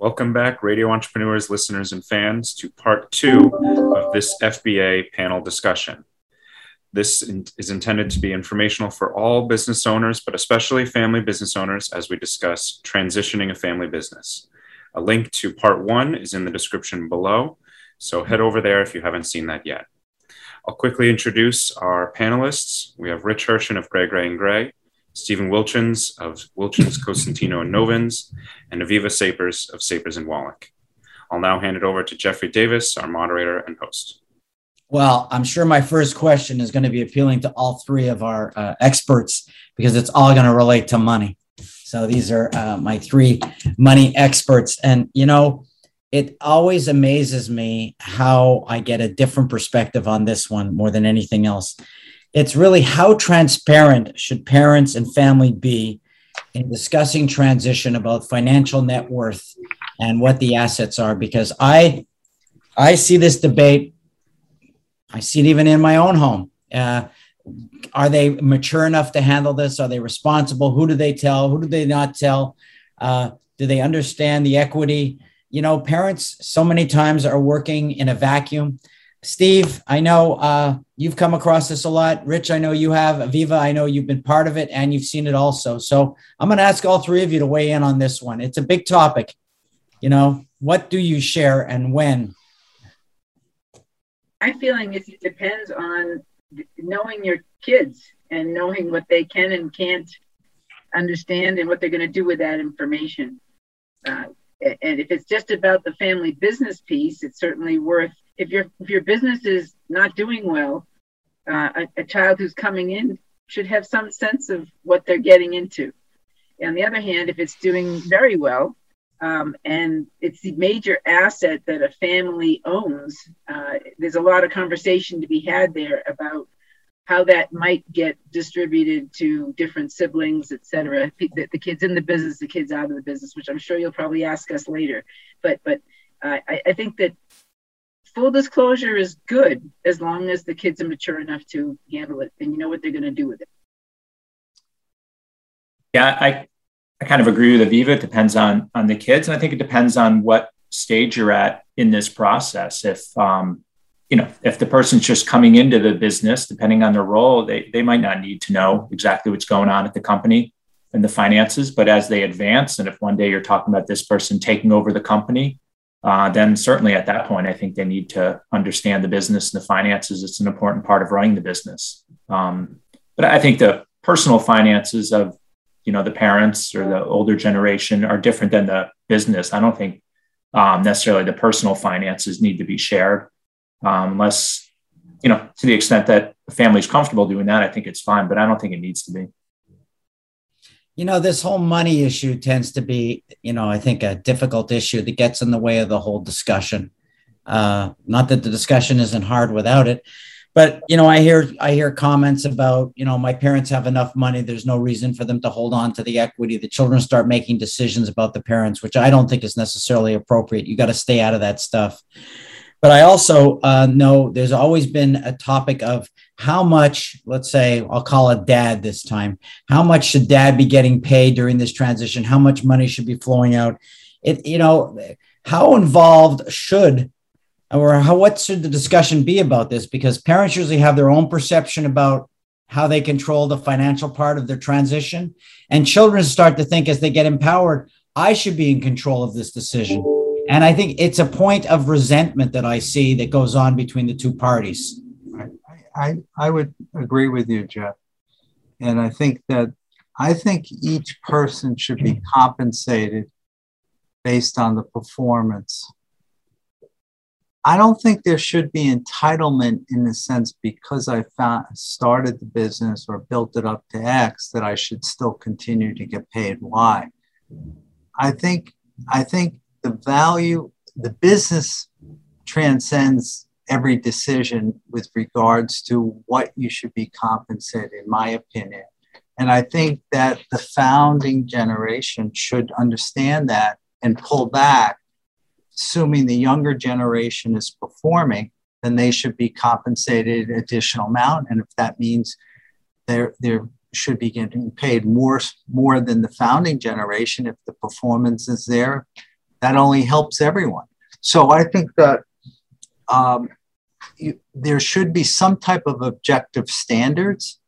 Welcome back, radio entrepreneurs, listeners, and fans, to part two of this FBA panel discussion. This is intended to be informational for all business owners, but especially family business owners as we discuss transitioning a family business. A link to part one is in the description below, so head over there if you haven't seen that yet. I'll quickly introduce our panelists. We have Rich Hershen of Gray, Gray, and Gray, Stephen Wilchins of Wilchins, Cosentino, and Novins, and Aviva Sapers of Sapers and Wallach. I'll now hand it over to Jeffrey Davis, our moderator and host. Well, I'm sure my first question is going to be appealing to all three of our uh, experts because it's all going to relate to money. So these are uh, my three money experts. And, you know, it always amazes me how I get a different perspective on this one more than anything else. It's really how transparent should parents and family be in discussing transition about financial net worth and what the assets are because I I see this debate I see it even in my own home. Uh, are they mature enough to handle this? Are they responsible? Who do they tell? Who do they not tell? Uh, do they understand the equity? You know, parents so many times are working in a vacuum. Steve, I know uh, you've come across this a lot. Rich, I know you have. Aviva, I know you've been part of it and you've seen it also. So I'm going to ask all three of you to weigh in on this one. It's a big topic. You know, what do you share and when? My feeling is it depends on knowing your kids and knowing what they can and can't understand and what they're going to do with that information. Uh, and if it's just about the family business piece, it's certainly worth if your if your business is not doing well, uh, a, a, child who's coming in should have some sense of what they're getting into. On the other hand, if it's doing very well um, and it's the major asset that a family owns, uh, there's a lot of conversation to be had there about how that might get distributed to different siblings, et cetera. The, the kids in the business, the kids out of the business, which I'm sure you'll probably ask us later. But but uh, I, I think that full disclosure is good as long as the kids are mature enough to handle it and you know what they're going to do with it. Yeah, I, I kind of agree with Aviva. It depends on on the kids, and I think it depends on what stage you're at in this process. If um, you know, if the person's just coming into the business, depending on their role, they they might not need to know exactly what's going on at the company and the finances. But as they advance, and if one day you're talking about this person taking over the company, uh, then certainly at that point, I think they need to understand the business and the finances. It's an important part of running the business. Um, but I think the personal finances of you know the parents or the older generation are different than the business. I don't think um, necessarily the personal finances need to be shared um, unless you know to the extent that the family's comfortable doing that. I think it's fine, but I don't think it needs to be you know, this whole money issue tends to be, you know, I think a difficult issue that gets in the way of the whole discussion. Uh, not that the discussion isn't hard without it, but you know, I hear I hear comments about, you know, my parents have enough money. There's no reason for them to hold on to the equity. The children start making decisions about the parents, which I don't think is necessarily appropriate. You got to stay out of that stuff. But I also uh, know there's always been a topic of how much, let's say, I'll call it dad this time, how much should dad be getting paid during this transition? How much money should be flowing out? It, you know, how involved should or how what should the discussion be about this? Because parents usually have their own perception about how they control the financial part of their transition, and children start to think as they get empowered, I should be in control of this decision. And I think it's a point of resentment that I see that goes on between the two parties. I, I would agree with you, Jeff. And I think that I think each person should be compensated based on the performance. I don't think there should be entitlement in the sense because I found, started the business or built it up to X that I should still continue to get paid Y. I think I think the value, the business transcends every decision with regards to what you should be compensated, in my opinion. And I think that the founding generation should understand that and pull back, assuming the younger generation is performing, then they should be compensated additional amount. And if that means they're, they're should be getting paid more more than the founding generation if the performance is there that only helps everyone. So I think that um, you, there should be some type of objective standards,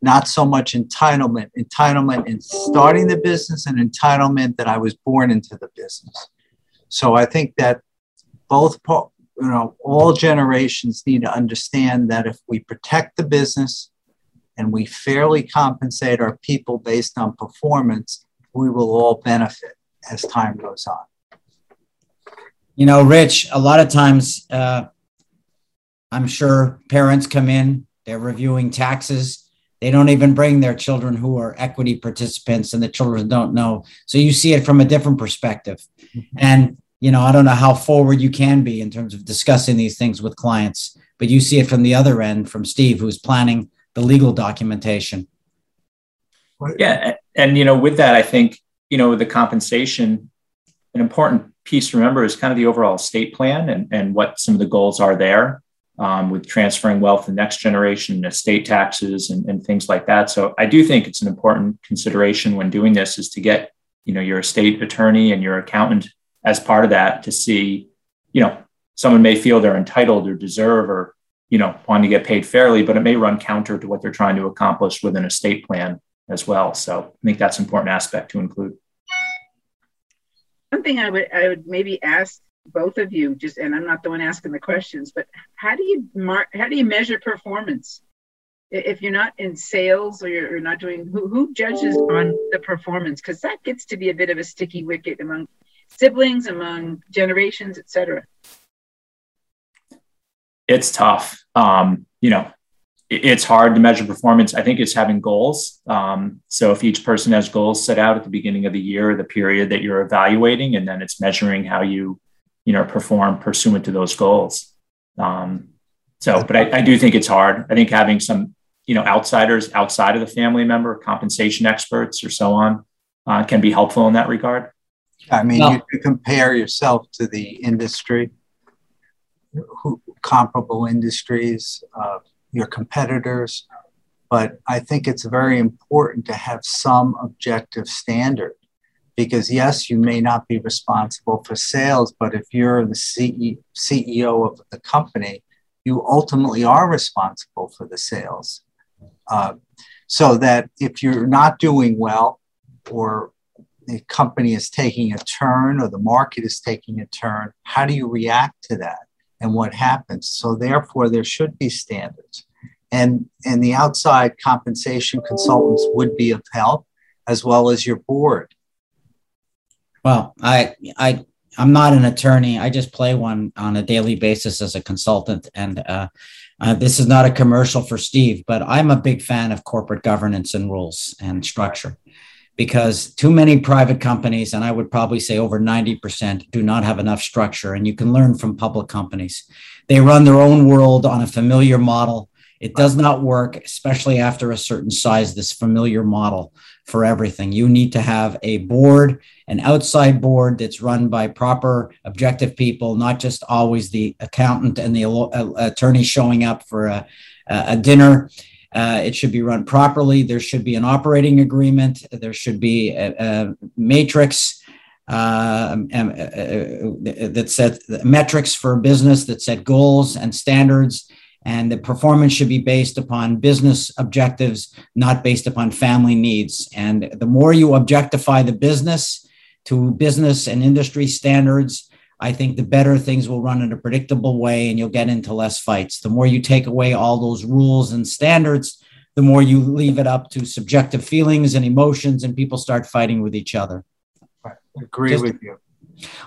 not so much entitlement. Entitlement in starting the business and entitlement that I was born into the business. So I think that both, you know, all generations need to understand that if we protect the business and we fairly compensate our people based on performance, we will all benefit as time goes on. You know, Rich, a lot of times, uh, I'm sure parents come in, they're reviewing taxes. They don't even bring their children who are equity participants, and the children don't know. So you see it from a different perspective. Mm-hmm. And, you know, I don't know how forward you can be in terms of discussing these things with clients, but you see it from the other end, from Steve, who's planning the legal documentation. Yeah. And, you know, with that, I think, you know, the compensation, an important piece to remember is kind of the overall estate plan and, and what some of the goals are there um, with transferring wealth to the next generation, estate taxes, and, and things like that. So I do think it's an important consideration when doing this is to get you know your estate attorney and your accountant as part of that to see you know someone may feel they're entitled or deserve or you know want to get paid fairly, but it may run counter to what they're trying to accomplish with an estate plan as well. So I think that's an important aspect to include. One thing I would I would maybe ask both of you just and i'm not the one asking the questions but how do you mark how do you measure performance? If you're not in sales or you're not doing who, who judges on the performance? Because that gets to be a bit of a sticky wicket among siblings among generations etc it's tough. Um, you know it's hard to measure performance. I think it's having goals. Um, so if each person has goals set out at the beginning of the year the period that you're evaluating and then it's measuring how you you know, perform pursuant to those goals. Um, so, but I, I do think it's hard. I think having some, you know, outsiders outside of the family member, compensation experts or so on, uh, can be helpful in that regard. I mean, no. you compare yourself to the industry, who, comparable industries, uh, your competitors, but I think it's very important to have some objective standard because yes, you may not be responsible for sales, but if you're the CEO of the company, you ultimately are responsible for the sales. Uh, so that if you're not doing well, or the company is taking a turn, or the market is taking a turn, how do you react to that? And what happens? So therefore, there should be standards, and and the outside compensation consultants would be of help, as well as your board well, I I I'm not an attorney. I just play one on a daily basis as a consultant, and uh, uh, this is not a commercial for Steve, but I'm a big fan of corporate governance and rules and structure because too many private companies, and I would probably say over 90%, do not have enough structure. And you can learn from public companies. They run their own world on a familiar model. It does not work, especially after a certain size, this familiar model for everything. You need to have a board, an outside board that's run by proper, objective people, not just always the accountant and the uh, attorney showing up for a, a dinner. Uh, it should be run properly. There should be an operating agreement. There should be a, a matrix uh, um, uh, uh, that set metrics for business that set goals and standards and the performance should be based upon business objectives, not based upon family needs. And the more you objectify the business to business and industry standards, I think the better things will run in a predictable way and you'll get into less fights. The more you take away all those rules and standards, the more you leave it up to subjective feelings and emotions, and people start fighting with each other. I agree Just, with you.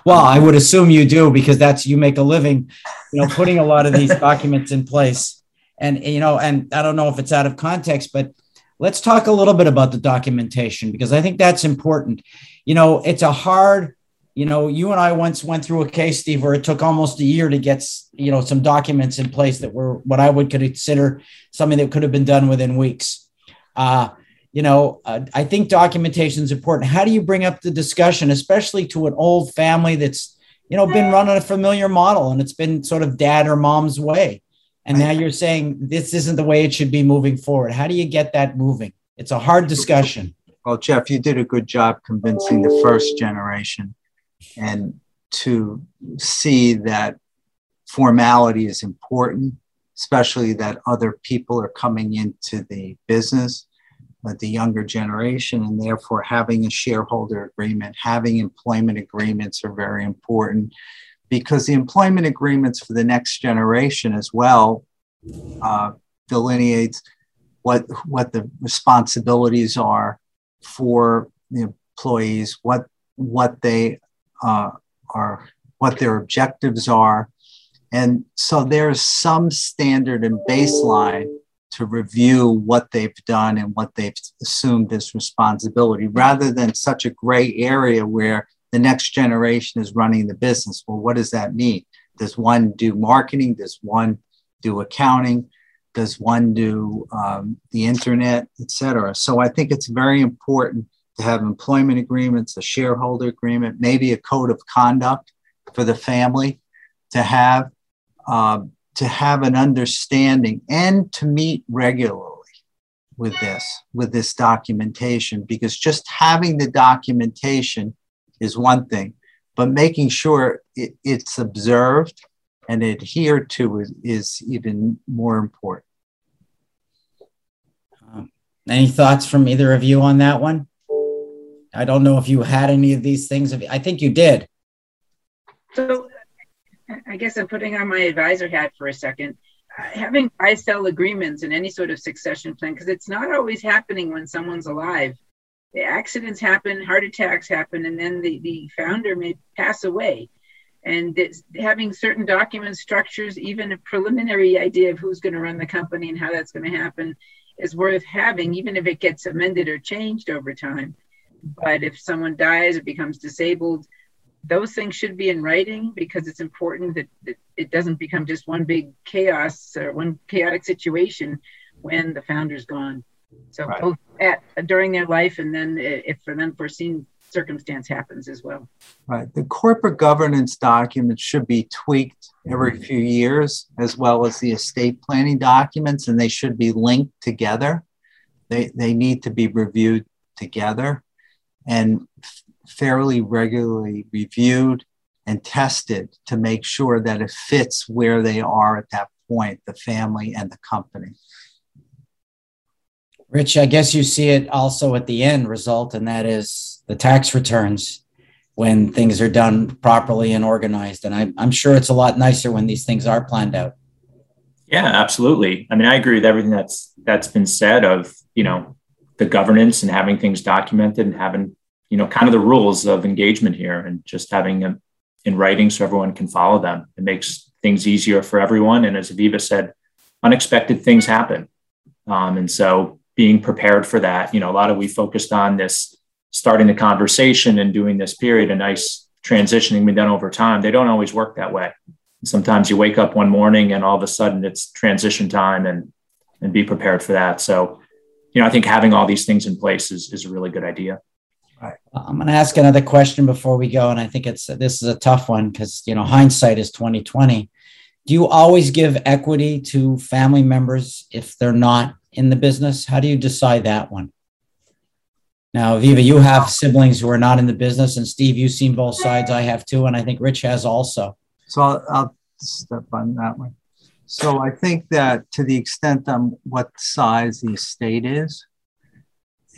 Well, I would assume you do because that's you make a living, you know, putting a lot of these documents in place. And you know, and I don't know if it's out of context, but let's talk a little bit about the documentation because I think that's important. You know, it's a hard, you know, you and I once went through a case, Steve, where it took almost a year to get, you know, some documents in place that were what I would consider something that could have been done within weeks. Uh, you know, uh, I think documentation is important. How do you bring up the discussion, especially to an old family that's, you know, been running a familiar model and it's been sort of dad or mom's way. And now you're saying this isn't the way it should be moving forward. How do you get that moving? It's a hard discussion. Well, Jeff, you did a good job convincing the first generation. And to see that formality is important, especially that other people are coming into the business, uh, the younger generation, and therefore having a shareholder agreement, having employment agreements are very important. Because the employment agreements for the next generation as well uh, delineates what what the responsibilities are for the employees, what what they uh, are, what their objectives are, and so there's some standard and baseline to review what they've done and what they've assumed as responsibility, rather than such a gray area where the next generation is running the business. Well, what does that mean? Does one do marketing? Does one do accounting? Does one do um, the internet, et cetera? So I think it's very important to have employment agreements, a shareholder agreement, maybe a code of conduct for the family to have uh, to have an understanding and to meet regularly with this with this documentation because just having the documentation is one thing but making sure it, it's observed and adhered to is, is even more important um, any thoughts from either of you on that one I don't know if you had any of these things. I think you did. So I guess I'm putting on my advisor hat for a second. Having buy sell agreements in any sort of succession plan, because it's not always happening when someone's alive. The accidents happen, heart attacks happen, and then the, the founder may pass away. And having certain document structures, even a preliminary idea of who's going to run the company and how that's going to happen, is worth having, even if it gets amended or changed over time. But if someone dies or becomes disabled, those things should be in writing because it's important that, that it doesn't become just one big chaos or one chaotic situation when the founder's gone. So right. both at during their life and then if an unforeseen circumstance happens as well. Right. The corporate governance documents should be tweaked every few years, as well as the estate planning documents, and they should be linked together. They, they need to be reviewed together and fairly regularly reviewed and tested to make sure that it fits where they are at that point, the family and the company. Rich, I guess you see it also at the end result, and that is the tax returns when things are done properly and organized. And I, I'm sure it's a lot nicer when these things are planned out. Yeah, absolutely. I mean, I agree with everything that's that's been said of you know the governance and having things documented and having you know kind of the rules of engagement here and just having them in writing so everyone can follow them. It makes things easier for everyone. And as aviva said unexpected things happen. Um, and so being prepared for that you know a lot of we focused on this starting the conversation and doing this period a nice transitioning be done over time. They don't always work that way. Sometimes you wake up one morning and all of a sudden it's transition time and and be prepared for that. So you know, I think having all these things in place is, is a really good idea. Right. Um, I'm going to ask another question before we go, and I think it's this is a tough one because you know hindsight is 2020. Do you always give equity to family members if they're not in the business? How do you decide that one? Now, Viva, you have siblings who are not in the business, and Steve, you've seen both sides. I have too, and I think Rich has also. So I'll, I'll step on that one. So I think that to the extent on what size the estate is,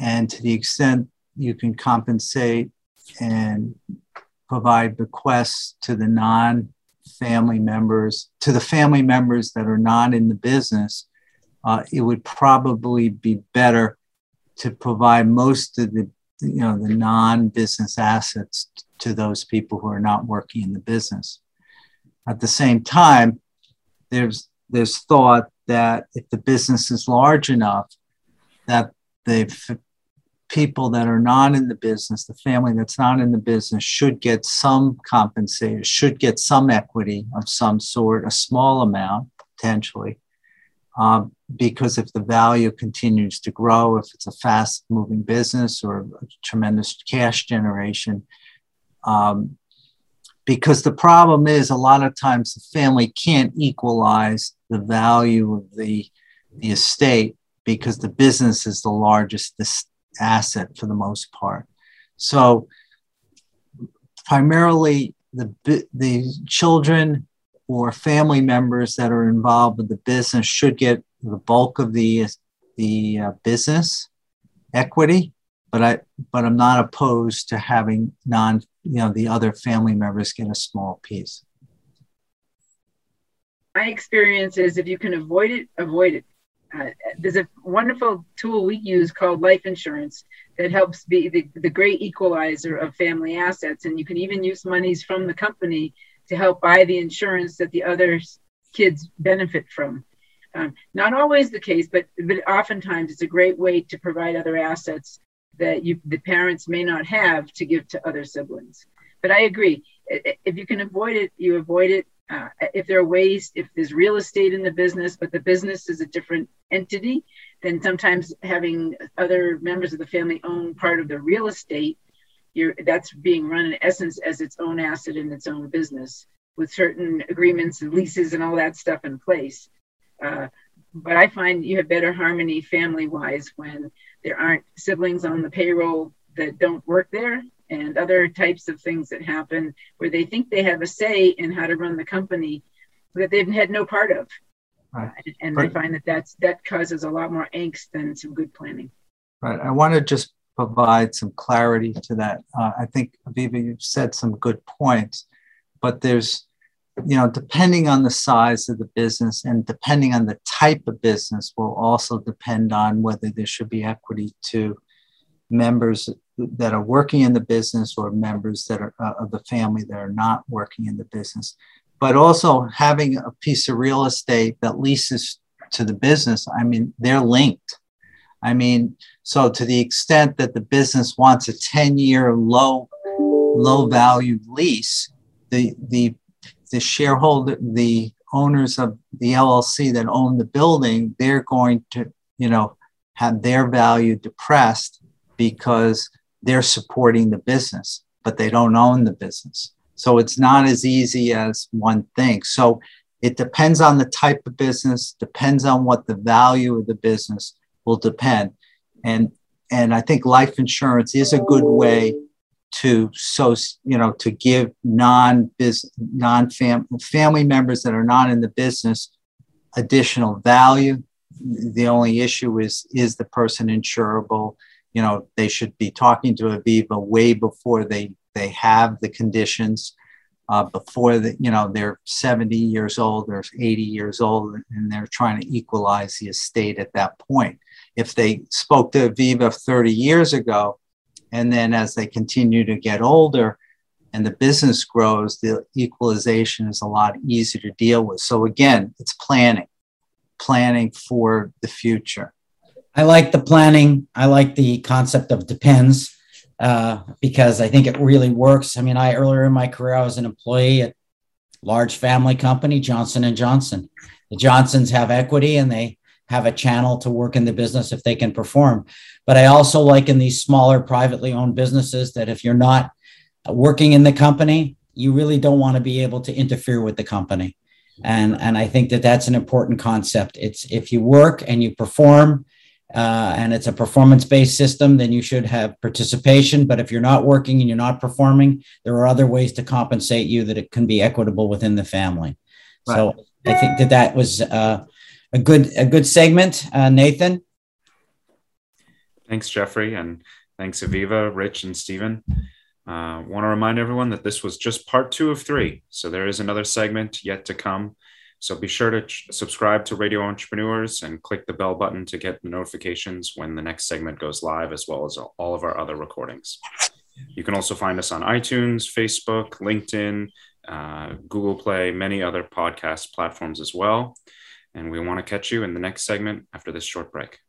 and to the extent you can compensate and provide bequests to the non family members, to the family members that are not in the business, uh, it would probably be better to provide most of the you know the non-business assets to those people who are not working in the business. At the same time, there's there's thought that if the business is large enough, that the people that are not in the business, the family that's not in the business, should get some compensation, should get some equity of some sort, a small amount potentially. Um, because if the value continues to grow, if it's a fast moving business or tremendous cash generation, um, because the problem is a lot of times the family can't equalize the value of the, the estate because the business is the largest asset for the most part. So, primarily, the the children or family members that are involved with the business should get the bulk of the the uh, business equity but i but i'm not opposed to having non you know the other family members get a small piece my experience is if you can avoid it avoid it uh, there's a wonderful tool we use called life insurance that helps be the, the great equalizer of family assets. And you can even use monies from the company to help buy the insurance that the other kids benefit from. Um, not always the case, but, but oftentimes it's a great way to provide other assets that you, the parents may not have to give to other siblings. But I agree. If you can avoid it, you avoid it. Uh, if there are ways, if there's real estate in the business, but the business is a different entity, then sometimes having other members of the family own part of the real estate, that's being run in essence as its own asset in its own business with certain agreements and leases and all that stuff in place. Uh, but I find you have better harmony family wise when there aren't siblings on the payroll that don't work there and other types of things that happen where they think they have a say in how to run the company that they've had no part of. Right. And but, I find that that's, that causes a lot more angst than some good planning. Right. I want to just provide some clarity to that. Uh, I think, Aviva, you've said some good points, but there's, you know, depending on the size of the business and depending on the type of business will also depend on whether there should be equity to members that are working in the business or members that are uh, of the family that are not working in the business but also having a piece of real estate that leases to the business i mean they're linked. I mean so to the extent that the business wants a 10 year low low value lease the the the shareholder the owners of the llc that own the building they're going to you know have their value depressed because they're supporting the business, but they don't own the business. So it's not as easy as one thinks. So it depends on the type of business, depends on what the value of the business will depend. And and I think life insurance is a good way to so you know to give non business non family members that are not in the business additional value. The only issue is is the person insurable you know they should be talking to aviva way before they they have the conditions uh, before the you know they're 70 years old or 80 years old and they're trying to equalize the estate at that point. If they spoke to aviva 30 years ago and then as they continue to get older and the business grows the equalization is a lot easier to deal with. So again it's planning planning for the future I like the planning. I like the concept of depends uh, because I think it really works. I mean, I earlier in my career, I was an employee at large family company, Johnson and Johnson. The Johnsons have equity and they have a channel to work in the business if they can perform. But I also like in these smaller privately owned businesses that if you're not working in the company, you really don't want to be able to interfere with the company. And, and I think that that's an important concept. It's if you work and you perform, uh, and it's a performance based system, then you should have participation. But if you're not working and you're not performing, there are other ways to compensate you that it can be equitable within the family. Right. So I think that that was uh, a good a good segment, uh, Nathan. Thanks, Jeffrey, and thanks, Aviva, Rich, and Stephen. Uh, Want to remind everyone that this was just part two of three, so there is another segment yet to come. So be sure to ch- subscribe to Radio Entrepreneurs and click the bell button to get notifications when the next segment goes live, as well as all of our other recordings. You can also find us on iTunes, Facebook, LinkedIn, uh, Google Play, many other podcast platforms as well. And we want to catch you in the next segment after this short break.